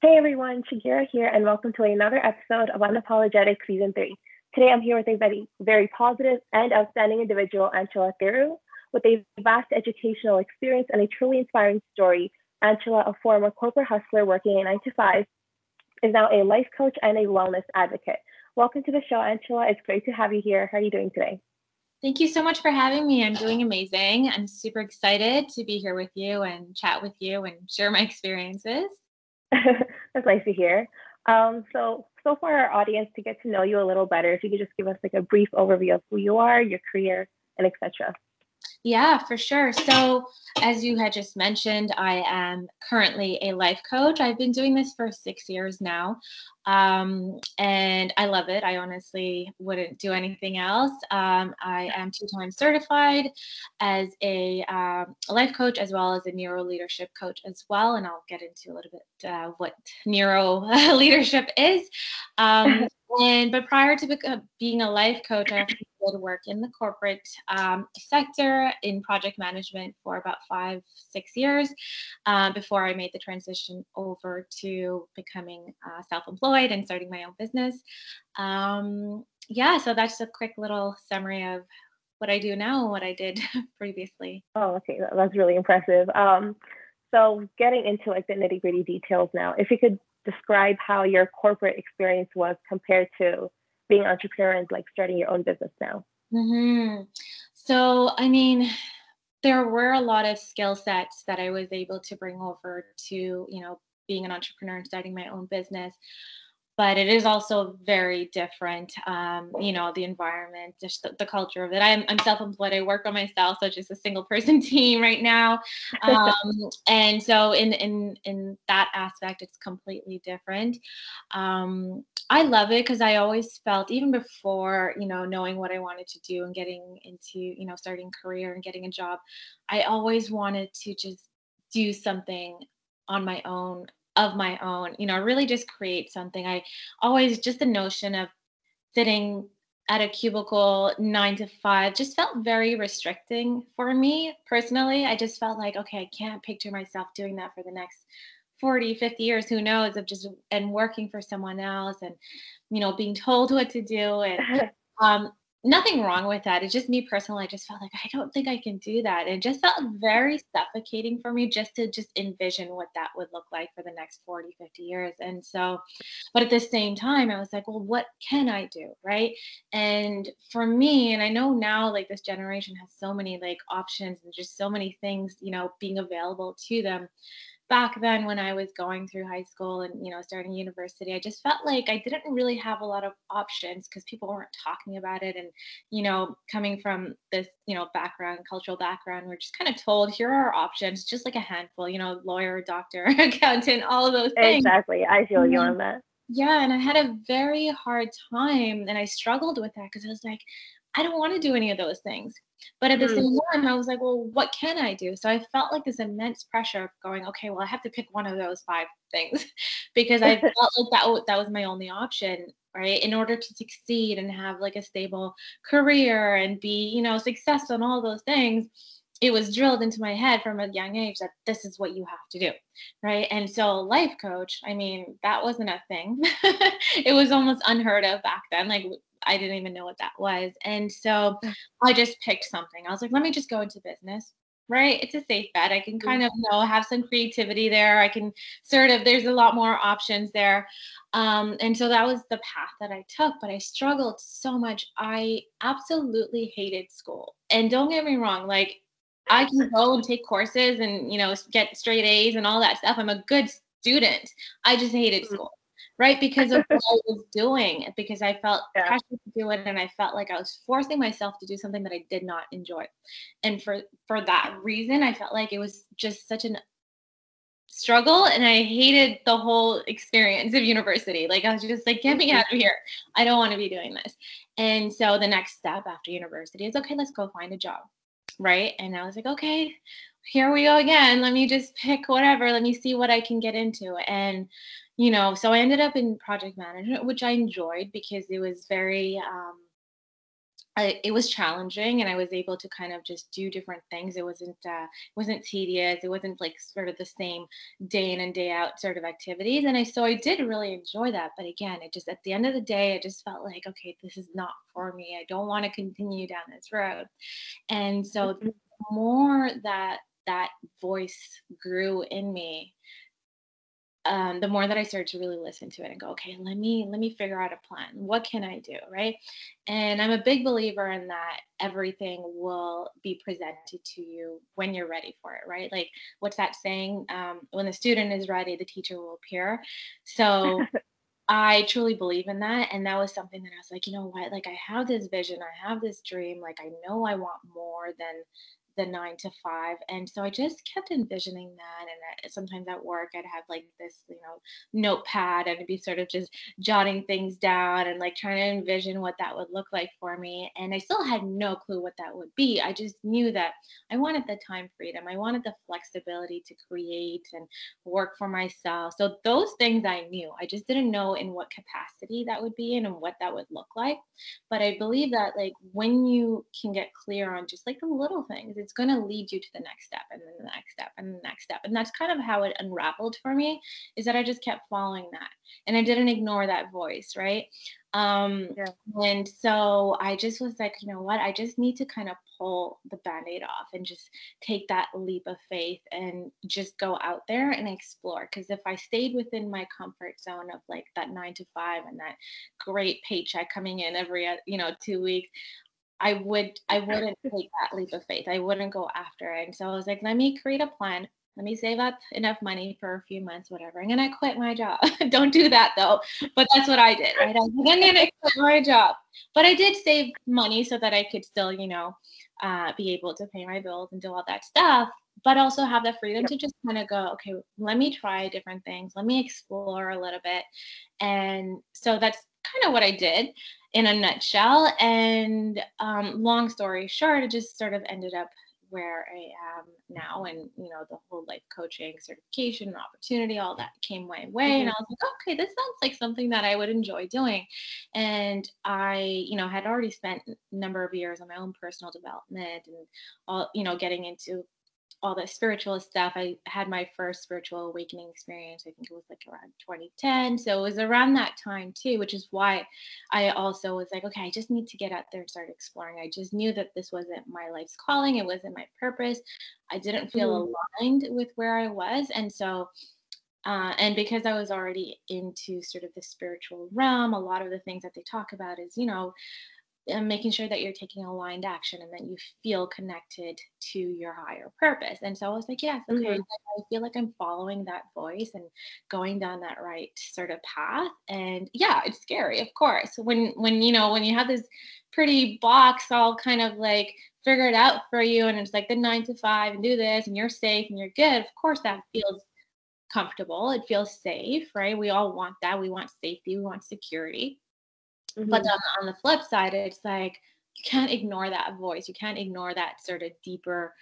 Hey everyone, Shagira here, and welcome to another episode of Unapologetic Season 3. Today I'm here with a very, very positive and outstanding individual, Anchelaa Thiru. With a vast educational experience and a truly inspiring story, Anchelaa, a former corporate hustler working a 9 to 5, is now a life coach and a wellness advocate. Welcome to the show, Anchelaa. It's great to have you here. How are you doing today? Thank you so much for having me. I'm doing amazing. I'm super excited to be here with you and chat with you and share my experiences. That's nice to hear. Um, so, so for our audience to get to know you a little better, if you could just give us like a brief overview of who you are, your career, and etc. Yeah, for sure. So, as you had just mentioned, I am currently a life coach. I've been doing this for six years now, um, and I love it. I honestly wouldn't do anything else. Um, I am two times certified as a, um, a, life coach as well as a neuro leadership coach as well, and I'll get into a little bit uh, what neuro leadership is. Um, and but prior to being a life coach, I did work in the corporate um, sector in project management for about five, six years uh, before I made the transition over to becoming uh, self-employed and starting my own business. Um, yeah, so that's a quick little summary of what I do now and what I did previously. Oh, okay, that's really impressive. Um, so getting into like the nitty gritty details now, if you could describe how your corporate experience was compared to being entrepreneur and like starting your own business now? Mm-hmm. So, I mean, there were a lot of skill sets that I was able to bring over to, you know, being an entrepreneur and starting my own business but it is also very different. Um, you know, the environment, just the, the, culture of it. I'm, I'm self-employed. I work on myself, so just a single person team right now. Um, and so in in in that aspect, it's completely different. Um, I love it because I always felt, even before you know knowing what I wanted to do and getting into you know starting career and getting a job, I always wanted to just do something on my own of my own, you know, really just create something. I always just the notion of sitting at a cubicle nine to five just felt very restricting for me personally. I just felt like, okay, I can't picture myself doing that for the next 40, 50 years, who knows, of just and working for someone else and, you know, being told what to do. And um, nothing wrong with that. It's just me personally. I just felt like I don't think I can do that. It just felt very suffocating for me just to just envision what that would look like for the next 40, 50 years. And so, but at the same time, I was like, well, what can I do? Right. And for me, and I know now like this generation has so many like options and just so many things, you know, being available to them back then when I was going through high school and you know starting university, I just felt like I didn't really have a lot of options because people weren't talking about it. And you know, coming from this you know background, cultural background, we're just kind of told here are our options, just like a handful. You know, lawyer, doctor, accountant, all of those things. Exactly, I feel you mm-hmm. on that. Yeah, and I had a very hard time, and I struggled with that because I was like, I don't want to do any of those things. But at the mm. same time, I was like, well, what can I do? So I felt like this immense pressure of going, okay, well, I have to pick one of those five things because I felt like that, that was my only option, right? In order to succeed and have like a stable career and be, you know, successful and all those things it was drilled into my head from a young age that this is what you have to do right and so life coach i mean that wasn't a thing it was almost unheard of back then like I didn't even know what that was. And so. I just picked something. I was like, let me just go into business. Right. It's a safe bet. I can kind of you know have some creativity there. I can sort of there's a lot more options there. Um, and so that was the path that I took, but I struggled so much. I absolutely hated school. And don't get me wrong, like I can go and take courses and you know get straight A's and all that stuff. I'm a good student. I just hated mm. school right? Because of what I was doing, because I felt yeah. pressure to do it, and I felt like I was forcing myself to do something that I did not enjoy. And for for that reason, I felt like it was just such an struggle and I hated the whole experience of university. Like I was just like, get me mm-hmm. out of here. I don't want to be doing this. And so the next step after university is okay, let's go find a job. Right. And I was like, okay, here we go again. Let me just pick whatever. Let me see what I can get into. And you know, so I ended up in project management, which I enjoyed because it was very, um, I, it was challenging and I was able to kind of just do different things. It wasn't uh, it wasn't tedious. It wasn't like sort of the same day in and day out sort of activities. And I so I did really enjoy that. But again, it just at the end of the day, I just felt like okay, this is not for me. I don't want to continue down this road. And so the mm-hmm. more that that voice grew in me, um, the more that I started to really listen to it and go, okay, let me let me figure out a plan. What can I do, right? And I'm a big believer in that everything will be presented to you when you're ready for it, right? Like what's that saying? Um, when the student is ready, the teacher will appear. So I truly believe in that. And that was something that I was like, you know what? Like I have this vision, I have this dream. Like I know I want more than the nine to five. And so I just kept envisioning that. And eh, sometimes at work, I'd have like this, you know, notepad and be sort of just jotting things down and like trying to envision what that would look like for me. And I still had no clue what that would be. I just knew that I wanted the time freedom, I wanted the flexibility to create and work for myself. So those things I knew. I just didn't know in what capacity that would be in and what that would look like. But I believe that like when you can get clear on just like the little things, it's going to lead you to the next step and then the next step and the next step. And that's kind of how it unraveled for me is that I just kept following that and I didn't ignore that voice, right? Um, yeah. And so I just was like, you know what? I just need to kind of pull the band aid off and just take that leap of faith and just go out there and explore. Because if I stayed within my comfort zone of like that nine to five and that great paycheck coming in every, you know, two weeks, I would I wouldn't take that leap of faith. I wouldn't go after it. And so I was like, let me create a plan. Let me save up enough money for a few months, whatever. And then I quit my job. Don't do that though. But that's what I did. Right? I like, I'm gonna quit my job. But I did save money so that I could still, you know, uh, be able to pay my bills and do all that stuff. But also have the freedom to just kind of go, okay, let me try different things. Let me explore a little bit. And so that's kind of what I did in a nutshell. And um, long story short, it just sort of ended up where I am now, and you know, the whole life coaching certification and opportunity, all that came my way, and I was like, okay, this sounds like something that I would enjoy doing. And I, you know, had already spent a number of years on my own personal development and all, you know, getting into all the spiritual stuff. I had my first spiritual awakening experience, I think it was like around 2010. So it was around that time too, which is why I also was like, okay, I just need to get out there and start exploring. I just knew that this wasn't my life's calling, it wasn't my purpose. I didn't feel mm-hmm. aligned with where I was. And so uh, and because I was already into sort of the spiritual realm, a lot of the things that they talk about is, you know, and making sure that you're taking aligned action and that you feel connected to your higher purpose. And so I was like, yes, okay, mm-hmm. I feel like I'm following that voice and going down that right sort of path. And yeah, it's scary, of course. When when you know when you have this pretty box all kind of like figured out for you, and it's like the nine to five and do this, and you're safe and you're good. Of course, that feels comfortable. It feels safe, right? We all want that. We want safety. We want security. Mm-hmm. But on, on the flip side, it's like you can't ignore that voice. You can't ignore that sort of deeper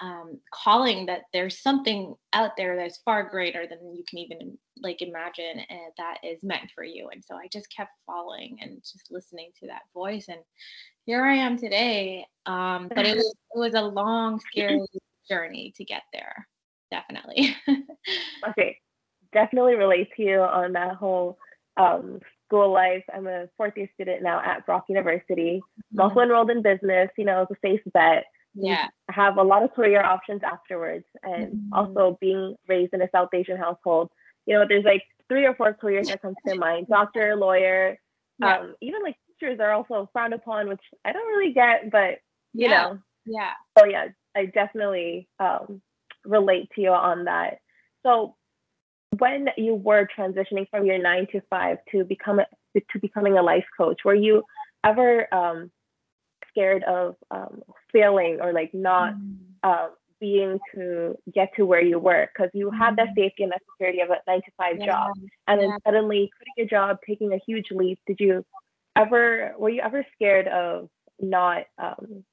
um, calling that there's something out there that's far greater than you can even like imagine and that is meant for you. And so I just kept following and just listening to that voice. And here I am today. Um, but it was, it was a long, scary journey to get there. Definitely. okay. Definitely relate to you on that whole um, school life. I'm a fourth year student now at Brock University. I'm also mm-hmm. enrolled in business, you know, it's a safe bet. Yeah. I have a lot of career options afterwards. And mm-hmm. also being raised in a South Asian household, you know, there's like three or four careers that come to mind. Doctor, lawyer, yeah. um, even like teachers are also frowned upon, which I don't really get, but you yeah. know. Yeah. So yeah, I definitely um, relate to you on that. So when you were transitioning from your nine to five to become a, to becoming a life coach, were you ever um, scared of um, failing or like not mm. uh, being to get to where you were because you had that mm. safety and that security of a nine to five yeah. job, and yeah. then suddenly quitting your job, taking a huge leap? Did you ever were you ever scared of not um,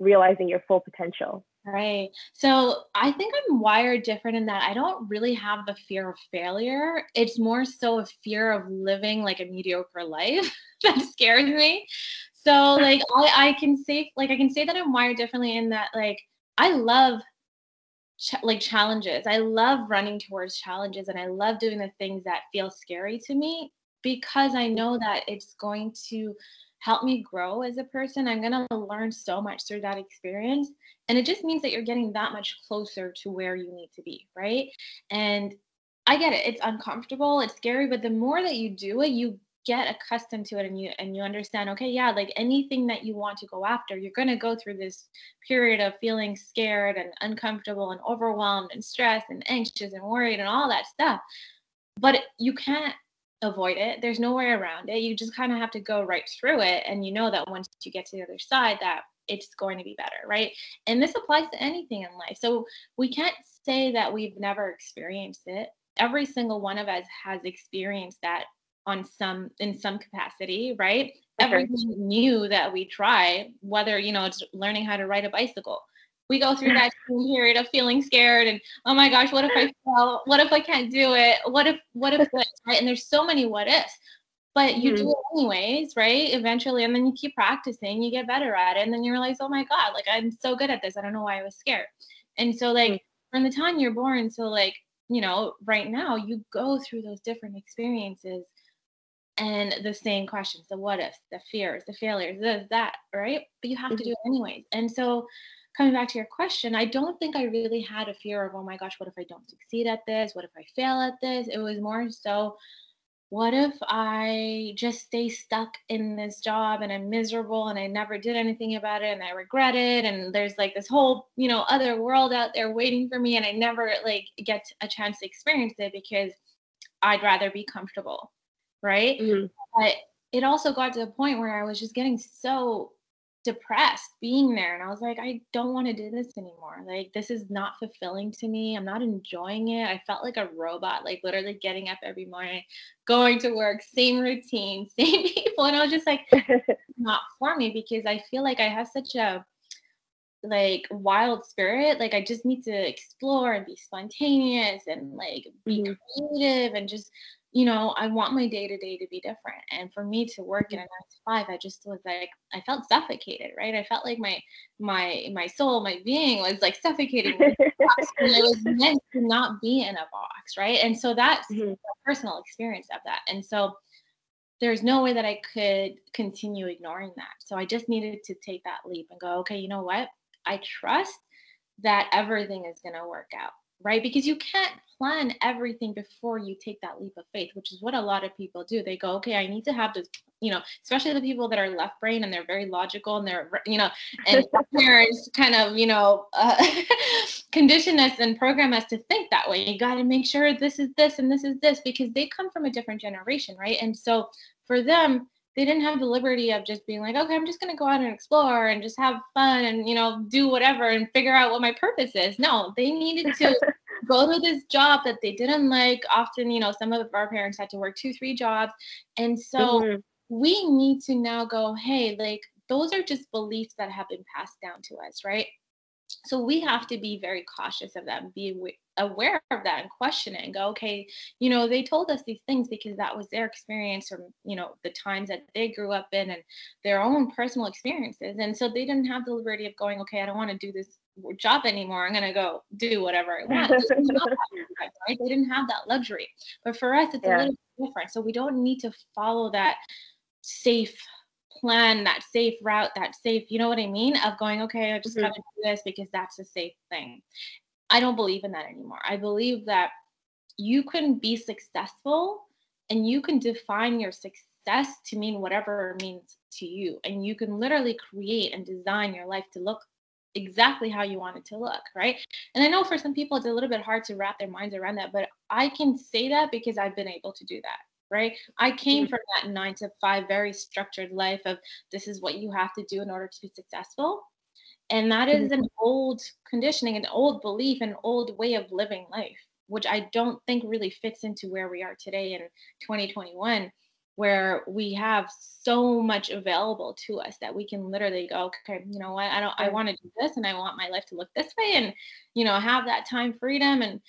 realizing your full potential? Right. So I think I'm wired different in that I don't really have the fear of failure. It's more so a fear of living like a mediocre life that scares me. So like I, I can say like I can say that I'm wired differently in that like I love ch- like challenges. I love running towards challenges and I love doing the things that feel scary to me because I know that it's going to help me grow as a person. I'm going to learn so much through that experience. And it just means that you're getting that much closer to where you need to be, right? And I get it. It's uncomfortable, it's scary, but the more that you do it, you get accustomed to it and you and you understand okay yeah like anything that you want to go after you're going to go through this period of feeling scared and uncomfortable and overwhelmed and stressed and anxious and worried and all that stuff but you can't avoid it. There's no way around it. You just kind of have to go right through it and you know that once you get to the other side that it's going to be better right? And this applies to anything in life. So we can't say that we've never experienced it. Every single one of us has experienced that on some in some capacity right? Okay. everything new that we try whether you know it's learning how to ride a bicycle we go through that period of feeling scared and oh my gosh what if i fail what if i can't do it? What if what if right? And there's so many what ifs. But you mm-hmm. do it anyways right? Eventually and then you keep practicing you get better at it and then you realize oh my god like i'm so good at this. I don't know why i was scared. And so like mm-hmm. from the time you're born to like you know right now you go through those different experiences and the same questions the what ifs the fears the failures this that right? But you have mm-hmm. to do it anyways. And so coming back to your question i don't think i really had a fear of oh my gosh what if i don't succeed at this what if i fail at this it was more so what if i just stay stuck in this job and i'm miserable and i never did anything about it and i regret it and there's like this whole you know other world out there waiting for me and i never like get a chance to experience it because i'd rather be comfortable right? Mm-hmm. But it also got to the point where I was just getting so depressed being there and I was like I don't want to do this anymore. Like this is not fulfilling to me. I'm not enjoying it. I felt like a robot like literally getting up every morning, going to work, same routine, same people and I was just like not for me because I feel like I have such a like wild spirit like i just need to explore and be spontaneous and like be mm-hmm. creative and just you know, I want my day to day to be different. And for me to work in a nine to five, I just was like, I felt suffocated, right? I felt like my my my soul, my being was like suffocating. and I was meant to not be in a box, right? And so that's mm-hmm. a personal experience of that. And so there's no way that I could continue ignoring that. So I just needed to take that leap and go, okay, you know what? I trust that everything is going to work out right? Because you can't plan everything before you take that leap of faith, which is what a lot of people do. They go, okay, I need to have this, you know, especially the people that are left brain and they're very logical and they're, you know, and parents kind of, you know, uh, condition us and program us to think that way. You got to make sure this is this and this is this because they come from a different generation, right? And so for them, they didn't have the liberty of just being like, okay, I'm just gonna go out and explore and just have fun and you know do whatever and figure out what my purpose is. No, they needed to go to this job that they didn't like. Often, you know, some of our parents had to work two, three jobs, and so mm-hmm. we need to now go, hey, like those are just beliefs that have been passed down to us, right? So we have to be very cautious of that, be aware of that and question it and go, okay, you know, they told us these things because that was their experience from, you know, the times that they grew up in and their own personal experiences. And so they didn't have the liberty of going, okay, I don't want to do this job anymore. I'm going to go do whatever I want. right? They didn't have that luxury. But for us, it's yeah. a little different. So we don't need to follow that safe plan that safe route, that safe, you know what I mean? Of going, okay, I just mm-hmm. got to do this because that's a safe thing. I don't believe in that anymore. I believe that you can be successful and you can define your success to mean whatever it means to you. And you can literally create and design your life to look exactly how you want it to look, right? And I know for some people it's a little bit hard to wrap their minds around that, but I can say that because I've been able to do that right? I came mm-hmm. from that nine to five, very structured life of this is what you have to do in order to be successful. And that is mm-hmm. an old conditioning, an old belief, an old way of living life, which I don't think really fits into where we are today in 2021, where we have so much available to us that we can literally go, okay, you know what, I don't, I want to do this and I want my life to look this way and, you know, have that time freedom and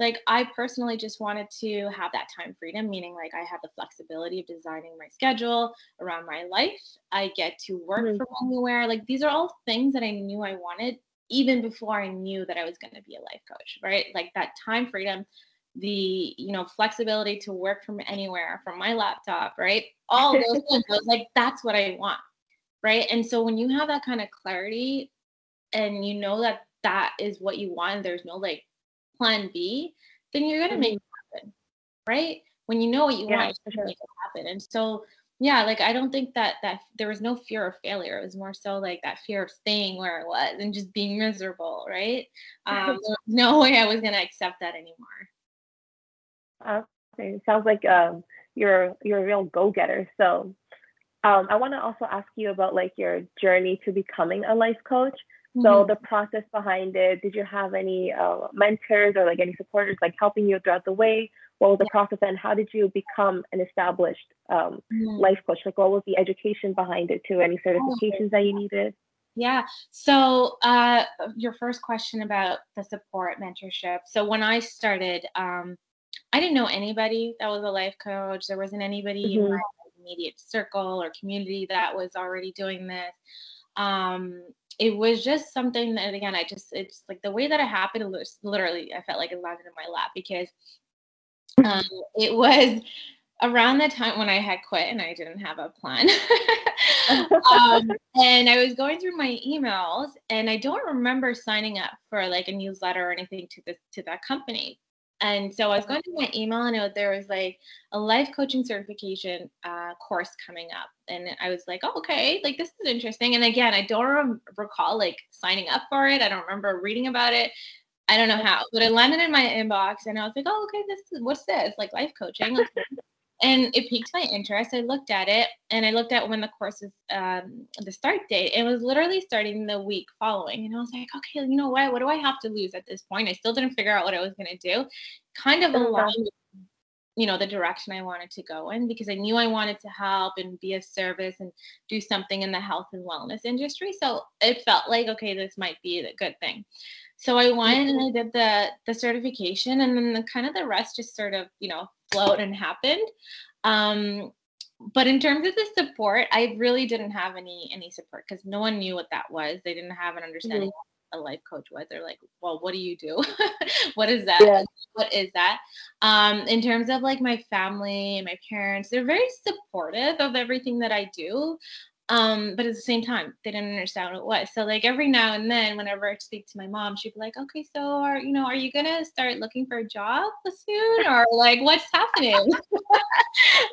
like I personally just wanted to have that time freedom, meaning like I have the flexibility of designing my schedule around my life. I get to work mm-hmm. from anywhere. Like these are all things that I knew I wanted even before I knew that I was going to be a life coach, right? Like that time freedom, the you know flexibility to work from anywhere from my laptop, right? All those things. Like, that's what I want, right? And so when you have that kind of clarity, and you know that that is what you want, there's no like plan B, then you're gonna mm-hmm. make it happen, right? When you know what you yeah, want, you sure. make it happen. And so, yeah, like I don't think that that there was no fear of failure. It was more so like that fear of staying where i was and just being miserable, right? Um, no way I was gonna accept that anymore. Okay, sounds like um, you're you're a real go getter. So, um, I want to also ask you about like your journey to becoming a life coach. So mm-hmm. the process behind it, did you have any uh, mentors or like any supporters like helping you throughout the way? What was the process and how did you become an established um, mm-hmm. life coach? Like what was the education behind it too? Any certifications that you needed? Yeah. So uh, your first question about the support mentorship. So when I started, um, I didn't know anybody that was a life coach. There wasn't anybody mm-hmm. in my immediate circle or community that was already doing this. Um, it was just something that again i just it's like the way that it happened it was literally i felt like it landed in my lap because um, it was around the time when i had quit and i didn't have a plan um, and i was going through my emails and i don't remember signing up for like a newsletter or anything to this to that company and so I was going to my email and there was like a life coaching certification uh, course coming up. And I was like, oh, okay, like this is interesting. And again, I don't recall like signing up for it. I don't remember reading about it. I don't know how, but it landed in my inbox and I was like, oh, okay, this is what's this? Like life coaching and it piqued my interest. I looked at it and I looked at when the course is um, the start date. It was literally starting the week following. And I was like, okay, you know what? What do I have to lose at this point? I still didn't figure out what I was going to do. Kind of aligned with, you know, the direction I wanted to go in because I knew I wanted to help and be of service and do something in the health and wellness industry. So it felt like, okay, this might be a good thing. So I went and I did the the certification, and then the kind of the rest just sort of you know flowed and happened. Um, but in terms of the support, I really didn't have any any support because no one knew what that was. They didn't have an understanding mm-hmm. what a life coach was. They're like, well, what do you do? what is that? Yeah. What is that? Um, in terms of like my family and my parents, they're very supportive of everything that I do um but at the same time they didn't understand what it was. So like every now and then whenever i speak to my mom she'd be like okay so are you know are you gonna start looking for a job soon? Or like what's happening?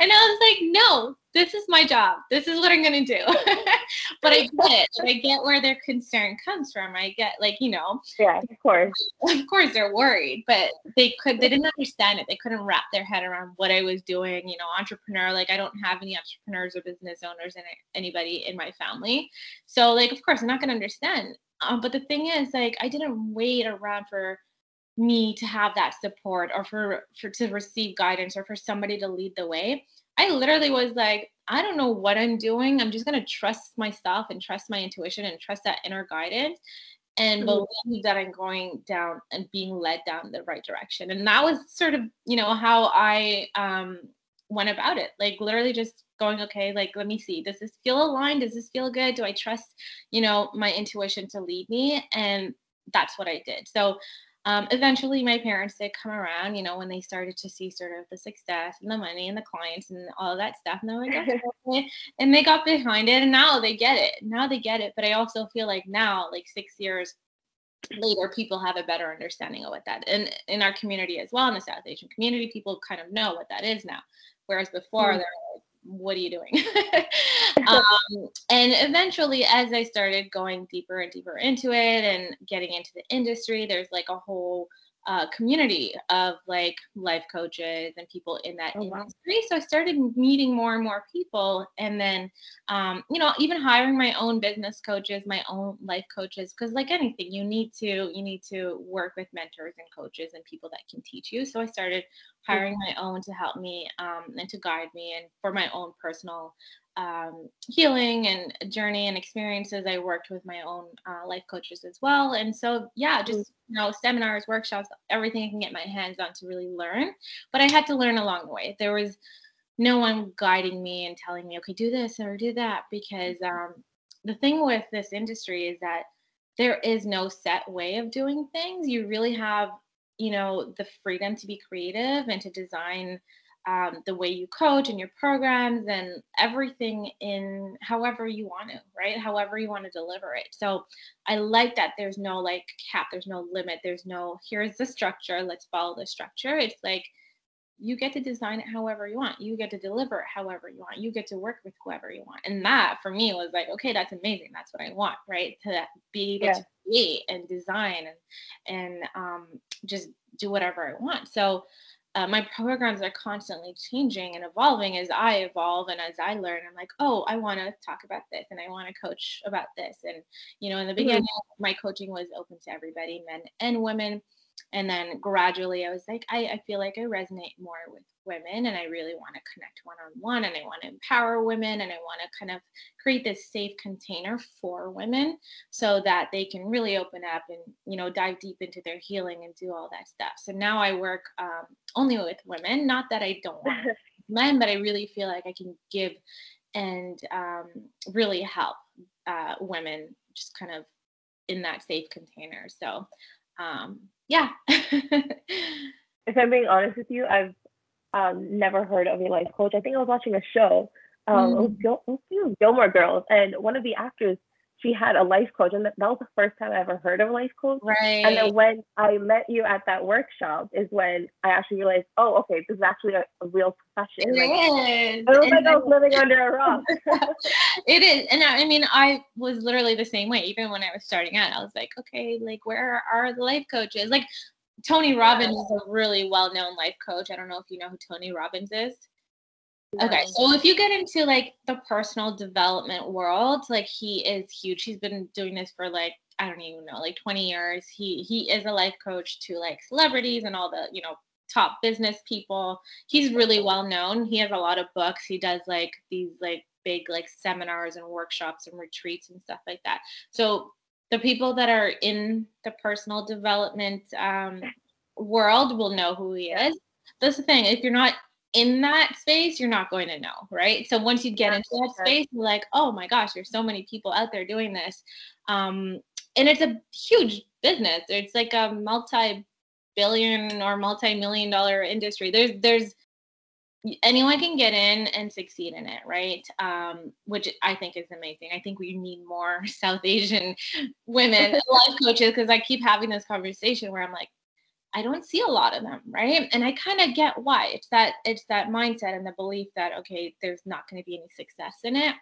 And i was like no this is my job. This is what I'm going to do. but I get it. I get where their concern comes from. I get like, you know, yeah, of course. Of course they're worried, but they could, they didn't understand it. They couldn't wrap their head around what I was doing, you know, entrepreneur. Like I don't have any entrepreneurs or business owners and anybody in my family. So like, of course I'm not going to understand. Um, but the thing is like, I didn't wait around for me to have that support or for, for to receive guidance or for somebody to lead the way I literally was like, I don't know what I'm doing. I'm just going to trust myself and trust my intuition and trust that inner guidance and mm-hmm. believe that I'm going down and being led down the right direction. And that was sort of, you know, how I um, went about it. Like literally just going, okay, like let me see. Does this feel aligned? Does this feel good? Do I trust, you know, my intuition to lead me? And that's what I did. So um, eventually my parents did come around you know when they started to see sort of the success and the money and the clients and all that stuff and like okay. and they got behind it and now they get it now they get it but i also feel like now like six years later people have a better understanding of what that and in our community as well in the south asian community people kind of know what that is now whereas before mm. they're like what are you doing? um, and eventually, as I started going deeper and deeper into it and getting into the industry, there's like a whole uh, community of like life coaches and people in that oh, industry. Wow. So I started meeting more and more people, and then, um, you know, even hiring my own business coaches, my own life coaches, because like anything, you need to you need to work with mentors and coaches and people that can teach you. So I started hiring my own to help me um, and to guide me and for my own personal um, healing and journey and experiences, I worked with my own uh, life coaches as well. And so, yeah, just mm-hmm. you know, seminars, workshops, everything I can get my hands on to really learn. But I had to learn along the way. There was no one guiding me and telling me, okay, do this or do that. Because mm-hmm. um, the thing with this industry is that there is no set way of doing things. You really have, you know, the freedom to be creative and to design um, the way you coach and your programs and everything in however you want to, right? However you want to deliver it. So I like that there's no like cap, there's no limit, there's no here's the structure, let's follow the structure. It's like you get to design it however you want. You get to deliver it however you want. You get to work with whoever you want. And that for me was like, okay, that's amazing. That's what I want, right? To be able yeah. to create and design and and um, just do whatever I want. So uh, my programs are constantly changing and evolving as I evolve and as I learn. I'm like, oh, I want to talk about this and I want to coach about this. And, you know, in the mm-hmm. beginning, mm-hmm. my coaching was open to everybody, men and women and then gradually i was like I, I feel like i resonate more with women and i really want to connect one-on-one and i want to empower women and i want to kind of create this safe container for women so that they can really open up and you know dive deep into their healing and do all that stuff. So now i work um, only with women not that i don't want men but i really feel like i can give and um, really help uh, women just kind of in that safe container. So um, yeah. if I'm being honest with you, I've um, never heard of a life coach. I think I was watching a show. Um, mm. Gil- Gilmore Girls, and one of the actors she had a life coach, and that, was the first time I ever heard of a life coach. Right. And then when I met you at that workshop, is when I actually realized, oh, okay, this is actually a, a real profession. It like, is. I was like I was living under a rock. it is, and I, I mean, I was literally the same way. Even when I was starting out, I was like, okay, like where are the life coaches? Like Tony Robbins is a really well-known life coach. I don't know if you know who Tony Robbins is. Okay, so if you get into like the personal development world, like he is huge. He's been doing this for like I don't even know, like 20 years. He he is a life coach to like celebrities and all the, you know, top business people. He's really well known. He has a lot of books. He does like these like big like seminars and workshops and retreats and stuff like that. So the people that are in the personal development um, world will know who he is. That's the thing. If you're not in that space, you're not going to know, right? So once you get into that space, you're like, oh my gosh, there's so many people out there doing this. Um, and it's a huge business. It's like a multi-billion or multi-million dollar industry. There's there's anyone can get in and succeed in it, right? Um, which I think is amazing. I think we need more South Asian women life coaches because I keep having this conversation where I'm like, I don't see a lot of them, right? And I kind of get why. It's that it's that mindset and the belief that okay, there's not going to be any success in it.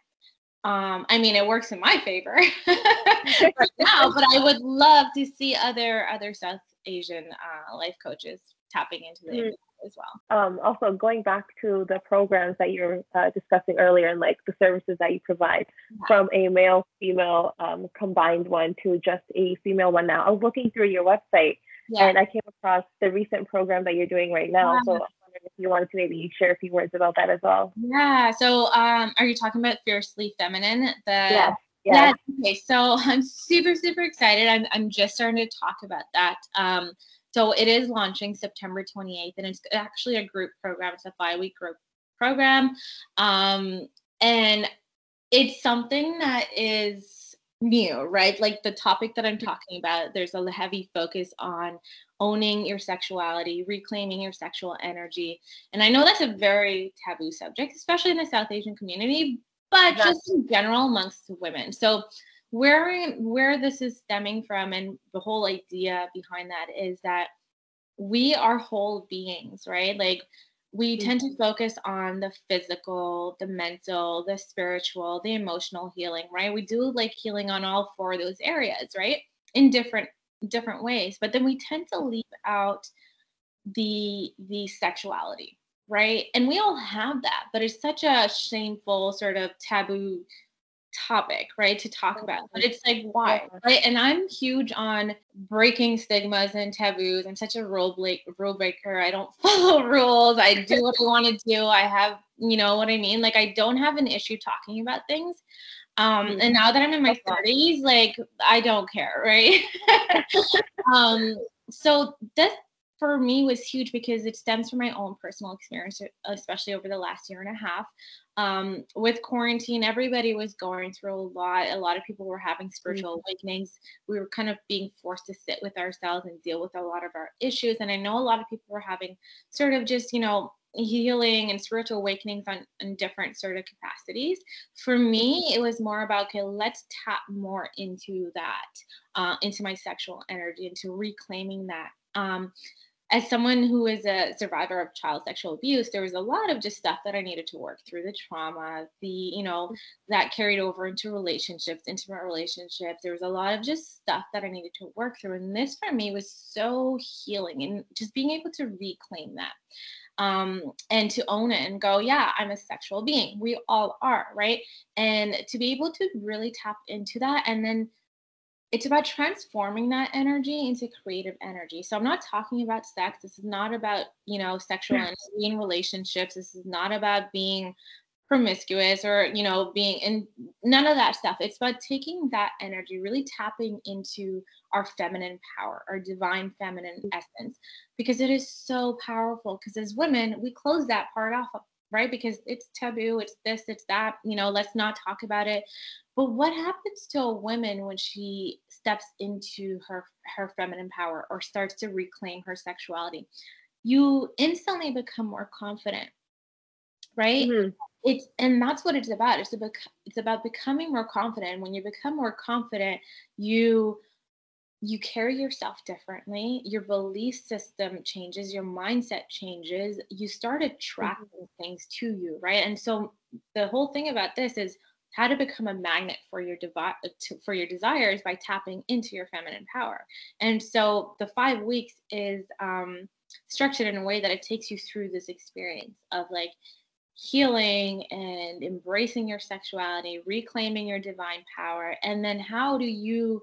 Um, I mean, it works in my favor right now, but I would love to see other other South Asian uh, life coaches tapping into the mm-hmm. as well. Um, also, going back to the programs that you were uh, discussing earlier and like the services that you provide yeah. from a male female um, combined one to just a female one now. I was looking through your website yeah. And I came across the recent program that you're doing right now. Yeah. So I'm wondering if you wanted to maybe share a few words about that as well. Yeah. So um, are you talking about Fiercely Feminine? The yes. Yeah. Okay. So I'm super, super excited. I'm, I'm just starting to talk about that. Um, so it is launching September 28th, and it's actually a group program. It's a five week group program. Um, and it's something that is new, right? Like the topic that I'm talking about, there's a heavy focus on owning your sexuality, reclaiming your sexual energy. And I know that's a very taboo subject, especially in the South Asian community, but just in general amongst women. So where where this is stemming from and the whole idea behind that is that we are whole beings, right? Like we tend to focus on the physical, the mental, the spiritual, the emotional healing, right? We do like healing on all four of those areas, right? In different different ways, but then we tend to leave out the the sexuality, right? And we all have that, but it's such a shameful sort of taboo topic, right, to talk about. But it's like, why, right? And I'm huge on breaking stigmas and taboos. I'm such a rule break, rule breaker. I don't follow rules. I do what I want to do. I have, you know what I mean? Like, I don't have an issue talking about things. Um, and mm-hmm. now that I'm in my 30s, like, I don't care, right? um, so this for me was huge because it stems from my own personal experience, especially over the last year and a half. Um, with quarantine, everybody was going through a lot. A lot of people were having spiritual mm-hmm. awakenings. We were kind of being forced to sit with ourselves and deal with a lot of our issues. And I know a lot of people were having sort of just, you know, healing and spiritual awakenings on in different sort of capacities. For me, it was more about okay, let's tap more into that, uh, into my sexual energy, into reclaiming that. Um, as someone who is a survivor of child sexual abuse, there was a lot of just stuff that I needed to work through the trauma, the, you know, that carried over into relationships, intimate relationships. There was a lot of just stuff that I needed to work through. And this for me was so healing and just being able to reclaim that. Um, and to own it and go, yeah, I'm a sexual being. We all are, right? And to be able to really tap into that and then it's about transforming that energy into creative energy. So I'm not talking about sex. This is not about, you know, sexual hmm. energy in relationships. This is not about being promiscuous or, you know, being in none of that stuff. It's about taking that energy, really tapping into our feminine power, our divine feminine essence, because it is so powerful. Because as women, we close that part off right? Because it's taboo, it's this, it's that, you know, let's not talk about it. But what happens to a woman when she steps into her her feminine power or starts to reclaim her sexuality? You instantly become more confident, right? Mm-hmm. It's and that's what it's about. It's about it's about becoming more confident. When you become more confident, you you carry yourself differently your belief system changes your mindset changes you start attracting mm-hmm. things to you right and so the whole thing about this is how to become a magnet for your devi- to, for your desires by tapping into your feminine power and so the five weeks is um, structured in a way that it takes you through this experience of like healing and embracing your sexuality reclaiming your divine power and then how do you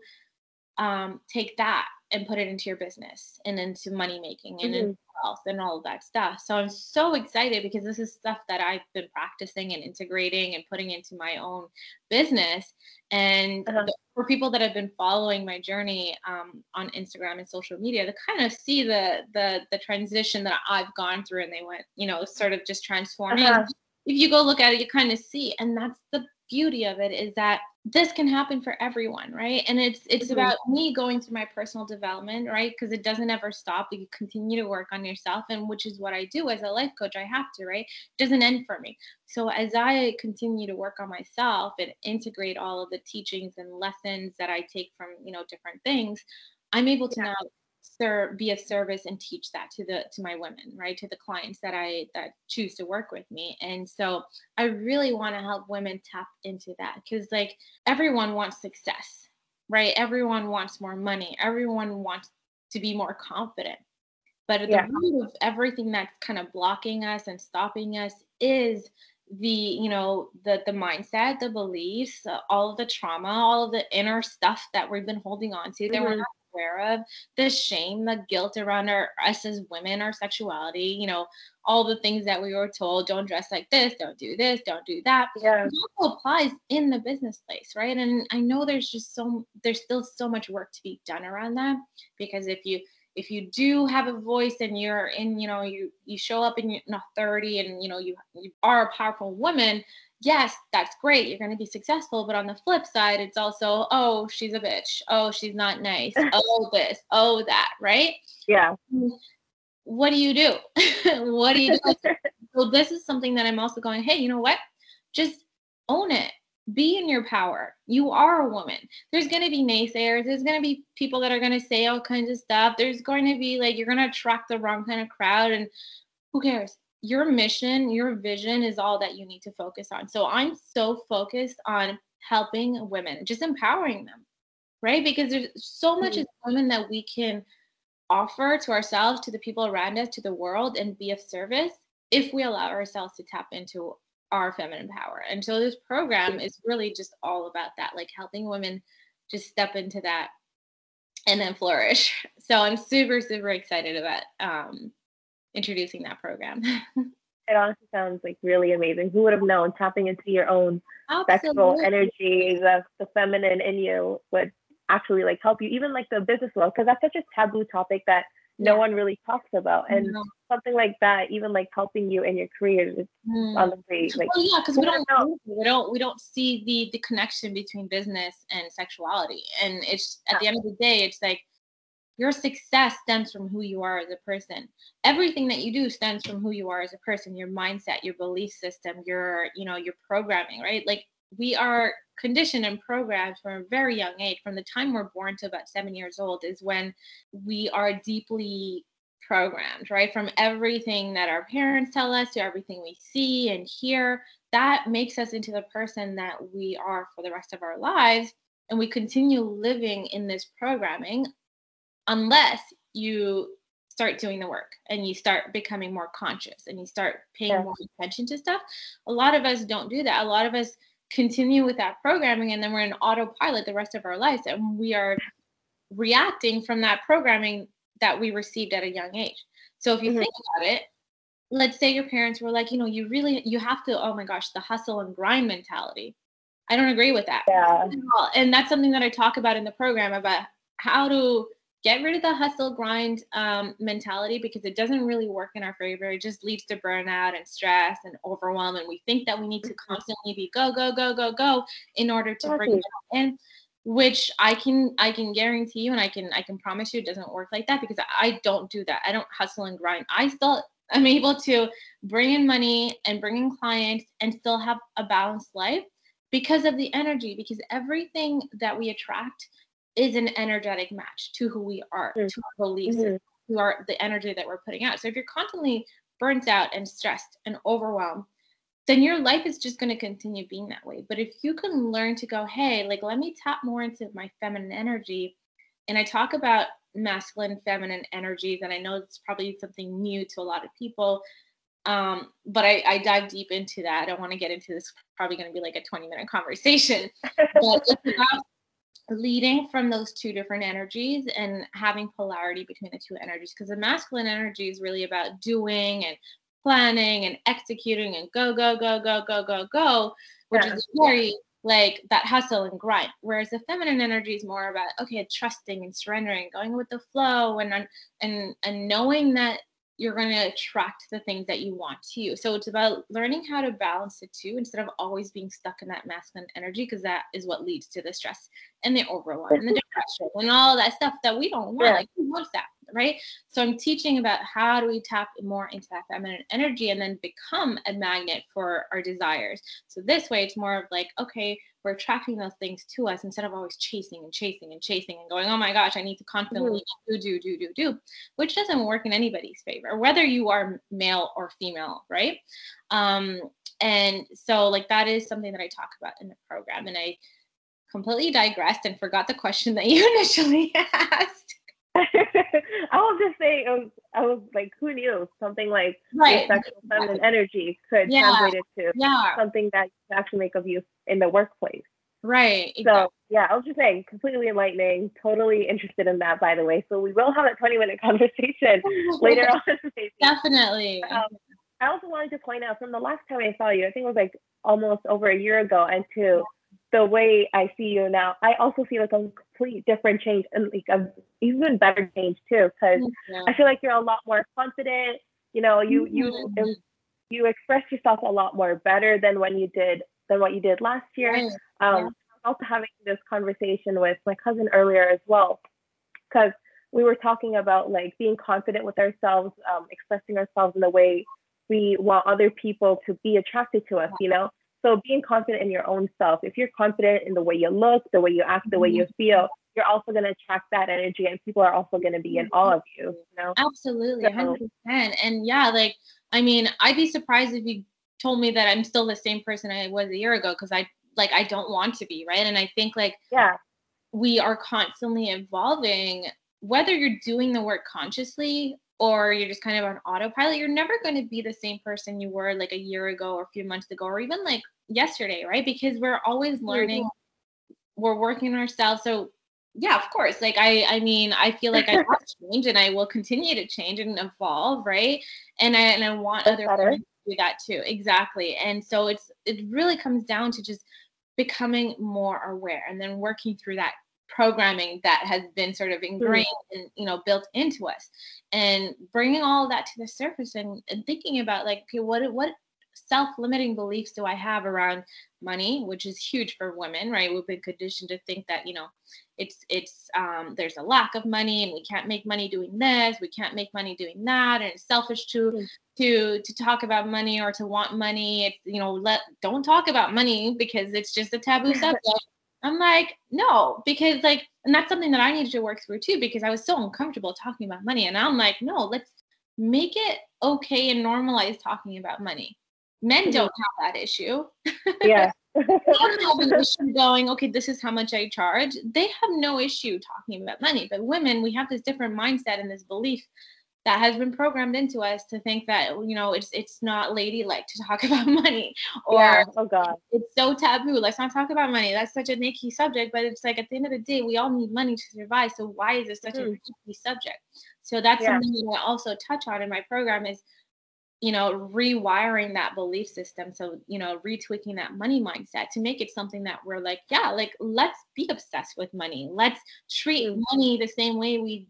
um, take that and put it into your business and into money making and mm-hmm. wealth and all of that stuff. So I'm so excited because this is stuff that I've been practicing and integrating and putting into my own business. And uh-huh. for people that have been following my journey um, on Instagram and social media, to kind of see the the the transition that I've gone through, and they went, you know, sort of just transforming. Uh-huh. If you go look at it, you kind of see, and that's the beauty of it is that this can happen for everyone right and it's it's mm-hmm. about me going through my personal development right because it doesn't ever stop you continue to work on yourself and which is what i do as a life coach i have to right it doesn't end for me so as i continue to work on myself and integrate all of the teachings and lessons that i take from you know different things i'm able to yeah. now serve be of service and teach that to the to my women right to the clients that i that choose to work with me and so i really want to help women tap into that because like everyone wants success right everyone wants more money everyone wants to be more confident but at yeah. the root of everything that's kind of blocking us and stopping us is the you know the the mindset the beliefs uh, all of the trauma all of the inner stuff that we've been holding on to mm-hmm. that we're mm-hmm. not aware of the shame the guilt around our us as women our sexuality you know all the things that we were told don't dress like this don't do this don't do that. Yeah. It also applies in the business place right? And i know there's just so there's still so much work to be done around that because if you if you do have a voice and you're in you know you you show up in your authority and you know you, you are a powerful woman yes, that's great. You're going to be successful. But on the flip side, it's also, oh, she's a bitch. Oh, she's not nice. oh, this. Oh, that. Right? Yeah. Mm, what do you do? what do you do? so, this is something that I'm also going, hey, you know what? Just own it. Be in your power. You are a woman. There's going to be naysayers. There's going to be people that are going to say all kinds of stuff. There's going to be like, you're going to attract the wrong kind of crowd. And who cares? Your mission, your vision is all that you need to focus on. So I'm so focused on helping women, just empowering them, right? Because there's so much mm-hmm. as women that we can offer to ourselves, to the people around us, to the world, and be of service if we allow ourselves to tap into our feminine power. And so this program is really just all about that, like helping women just step into that and then flourish. So I'm super, super excited about um, introducing that program. it honestly sounds like really amazing. Who would have known tapping into your own Absolutely. sexual energy, the, the feminine in you would actually like help you, even like the business world, because that's such a taboo topic that no yeah. one really talks about and no. something like that even like helping you in your career is mm. honestly like well, yeah because we don't know. we don't we don't see the the connection between business and sexuality and it's at yeah. the end of the day it's like your success stems from who you are as a person everything that you do stems from who you are as a person your mindset your belief system your you know your programming right like we are conditioned and programmed from a very young age, from the time we're born to about seven years old, is when we are deeply programmed, right? From everything that our parents tell us to everything we see and hear, that makes us into the person that we are for the rest of our lives. And we continue living in this programming unless you start doing the work and you start becoming more conscious and you start paying yeah. more attention to stuff. A lot of us don't do that. A lot of us continue with that programming and then we're in autopilot the rest of our lives and we are reacting from that programming that we received at a young age so if you mm-hmm. think about it let's say your parents were like you know you really you have to oh my gosh the hustle and grind mentality i don't agree with that yeah. and that's something that i talk about in the program about how to get rid of the hustle grind um, mentality because it doesn't really work in our favor. It just leads to burnout and stress and overwhelm. And we think that we need to mm-hmm. constantly be go, go, go, go, go in order to bring it in which I can I can guarantee you and I can I can promise you it doesn't work like that because I don't do that. I don't hustle and grind. I still I'm able to bring in money and bring in clients and still have a balanced life because of the energy because everything that we attract is an energetic match to who we are, mm-hmm. to our beliefs, mm-hmm. to our the energy that we're putting out. So if you're constantly burnt out and stressed and overwhelmed, then your life is just going to continue being that way. But if you can learn to go, hey, like let me tap more into my feminine energy, and I talk about masculine, feminine energies, and I know it's probably something new to a lot of people. Um, but I, I dive deep into that. I don't want to get into this. Probably going to be like a 20 minute conversation. but it's about leading from those two different energies and having polarity between the two energies because the masculine energy is really about doing and planning and executing and go go go go go go go which yeah. is very like that hustle and grind whereas the feminine energy is more about okay trusting and surrendering going with the flow and and and knowing that you're going to attract the things that you want to you. So it's about learning how to balance the two instead of always being stuck in that masculine energy because that is what leads to the stress and the overwhelm and the depression and all that stuff that we don't want. Yeah. Like who wants that? Right. So I'm teaching about how do we tap more into that feminine energy and then become a magnet for our desires. So this way it's more of like, okay, we're attracting those things to us instead of always chasing and chasing and chasing and going, oh my gosh, I need to constantly mm-hmm. do, do, do, do, do, which doesn't work in anybody's favor, whether you are male or female, right? Um, and so, like, that is something that I talk about in the program. And I completely digressed and forgot the question that you initially asked. I was just saying, I was, I was like, who knew something like right. sexual feminine energy could yeah. translate it to yeah. something that you actually make of use in the workplace. Right. Exactly. So yeah, I was just saying, completely enlightening. Totally interested in that, by the way. So we will have a 20 minute conversation later on. Definitely. Um, I also wanted to point out from the last time I saw you, I think it was like almost over a year ago, and to the way I see you now, I also see like a complete different change and like a even better change too. Because yeah. I feel like you're a lot more confident. You know, you mm-hmm. you you express yourself a lot more better than when you did than what you did last year. Right. Um, yeah. Also having this conversation with my cousin earlier as well, because we were talking about like being confident with ourselves, um, expressing ourselves in the way we want other people to be attracted to us. You know, so being confident in your own self. If you're confident in the way you look, the way you act, the way you mm-hmm. feel, you're also going to attract that energy, and people are also going to be in all of you. You know, absolutely, 100%. And yeah, like I mean, I'd be surprised if you told me that I'm still the same person I was a year ago because I like I don't want to be, right? And I think like yeah, we are constantly evolving whether you're doing the work consciously or you're just kind of on autopilot, you're never going to be the same person you were like a year ago or a few months ago or even like yesterday, right? Because we're always learning, we're working on ourselves. So yeah, of course. Like I I mean, I feel like I have changed and I will continue to change and evolve, right? And I and I want That's other women to do that too. Exactly. And so it's it really comes down to just becoming more aware and then working through that programming that has been sort of ingrained mm-hmm. and you know built into us and bringing all of that to the surface and, and thinking about like okay what what self-limiting beliefs do i have around money which is huge for women right we've been conditioned to think that you know it's it's um, there's a lack of money and we can't make money doing this we can't make money doing that and it's selfish to mm-hmm. to to talk about money or to want money it's you know let don't talk about money because it's just a taboo subject I'm like, no, because like, and that's something that I needed to work through too, because I was so uncomfortable talking about money. And I'm like, no, let's make it okay and normalize talking about money. Men don't have that issue. Yeah. they don't have an issue going, okay, this is how much I charge. They have no issue talking about money. But women, we have this different mindset and this belief that has been programmed into us to think that you know it's it's not ladylike to talk about money or yeah. oh god it's so taboo let's not talk about money that's such a nicky subject but it's like at the end of the day we all need money to survive so why is it such mm. a nicky hmm. subject so that's yeah. something that i also touch on in my program is you know rewiring that belief system so you know retweaking that money mindset to make it something that we're like yeah like let's be obsessed with money let's treat money the same way we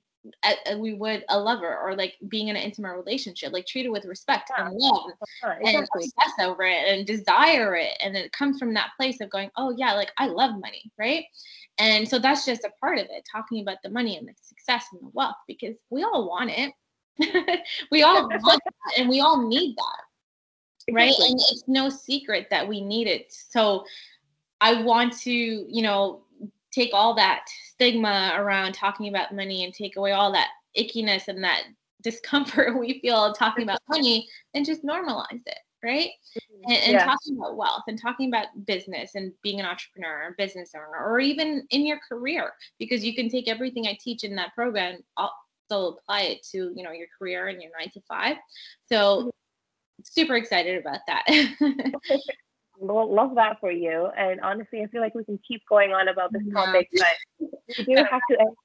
we would a lover or like being in an intimate relationship, like treat it with respect yeah. and love exactly. and obsess over it and desire it. And it comes from that place of going, oh yeah, like I love money, right? And so that's just a part of it, talking about the money and the success and the wealth, because we all want it. we all want that and we all need that. Right. Exactly. And it's no secret that we need it. So I want to, you know, take all that stigma around talking about money and take away all that ickiness and that discomfort we feel talking about money and just normalize it right mm-hmm. and, and yeah. talking about wealth and talking about business and being an entrepreneur or business owner or even in your career because you can take everything i teach in that program also apply it to you know your career and your nine to five so mm-hmm. super excited about that love that for you. And honestly, I feel like we can keep going on about this topic, yeah. but we do have to end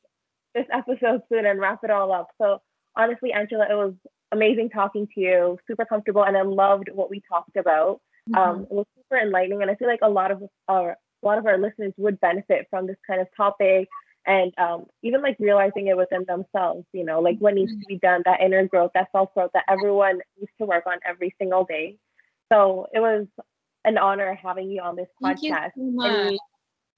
this episode soon and wrap it all up. So honestly, Anchelaa, it was amazing talking to you, super comfortable, and I loved what we talked about. Mm-hmm. Um, it was super enlightening, and I feel like a lot of our a lot of our listeners would benefit from this kind of topic and um, even like realizing it within themselves, you know, like what needs to be done, that inner growth, that self growth that everyone needs to work on every single day. So it was an honor having you on this podcast. Any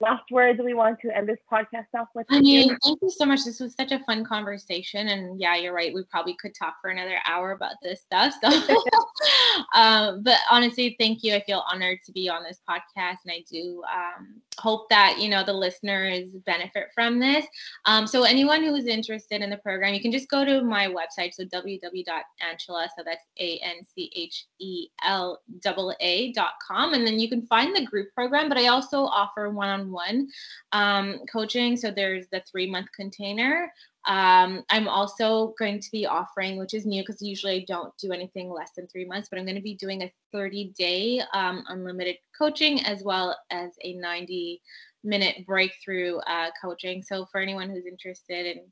last words we want to end this podcast off with? I mean, you? thank you so much. This was such a fun conversation. And yeah, you're right. We probably could talk for another hour about this stuff. So, um, but honestly, thank you. I feel honored to be on this podcast. And I do um, hope that, you know, the listeners benefit from this. Um, so anyone who is interested in the program, you can just go to my website. So www.anchela, so that's a-n-c-h-e-l-a dot com And then you can find the group program, but I also offer one-on-one one um, coaching. So there's the three month container. Um, I'm also going to be offering, which is new because usually I don't do anything less than three months, but I'm going to be doing a 30 day um, unlimited coaching as well as a 90 minute breakthrough uh, coaching. So for anyone who's interested in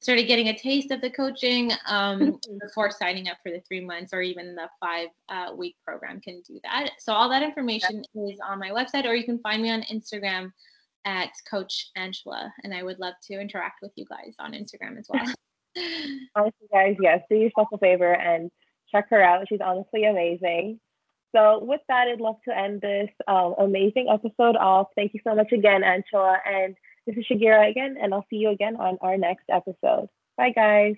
started getting a taste of the coaching um, mm-hmm. before signing up for the three months or even the five uh, week program can do that. So all that information is on my website, or you can find me on Instagram at Coach Anchelaa, and I would love to interact with you guys on Instagram as well. honestly, guys, yes, do yourself a favor and check her out. She's honestly amazing. So with that, I'd love to end this um, amazing episode off. Thank you so much again, Anchelaa, and this is Shagira again, and I'll see you again on our next episode. Bye, guys.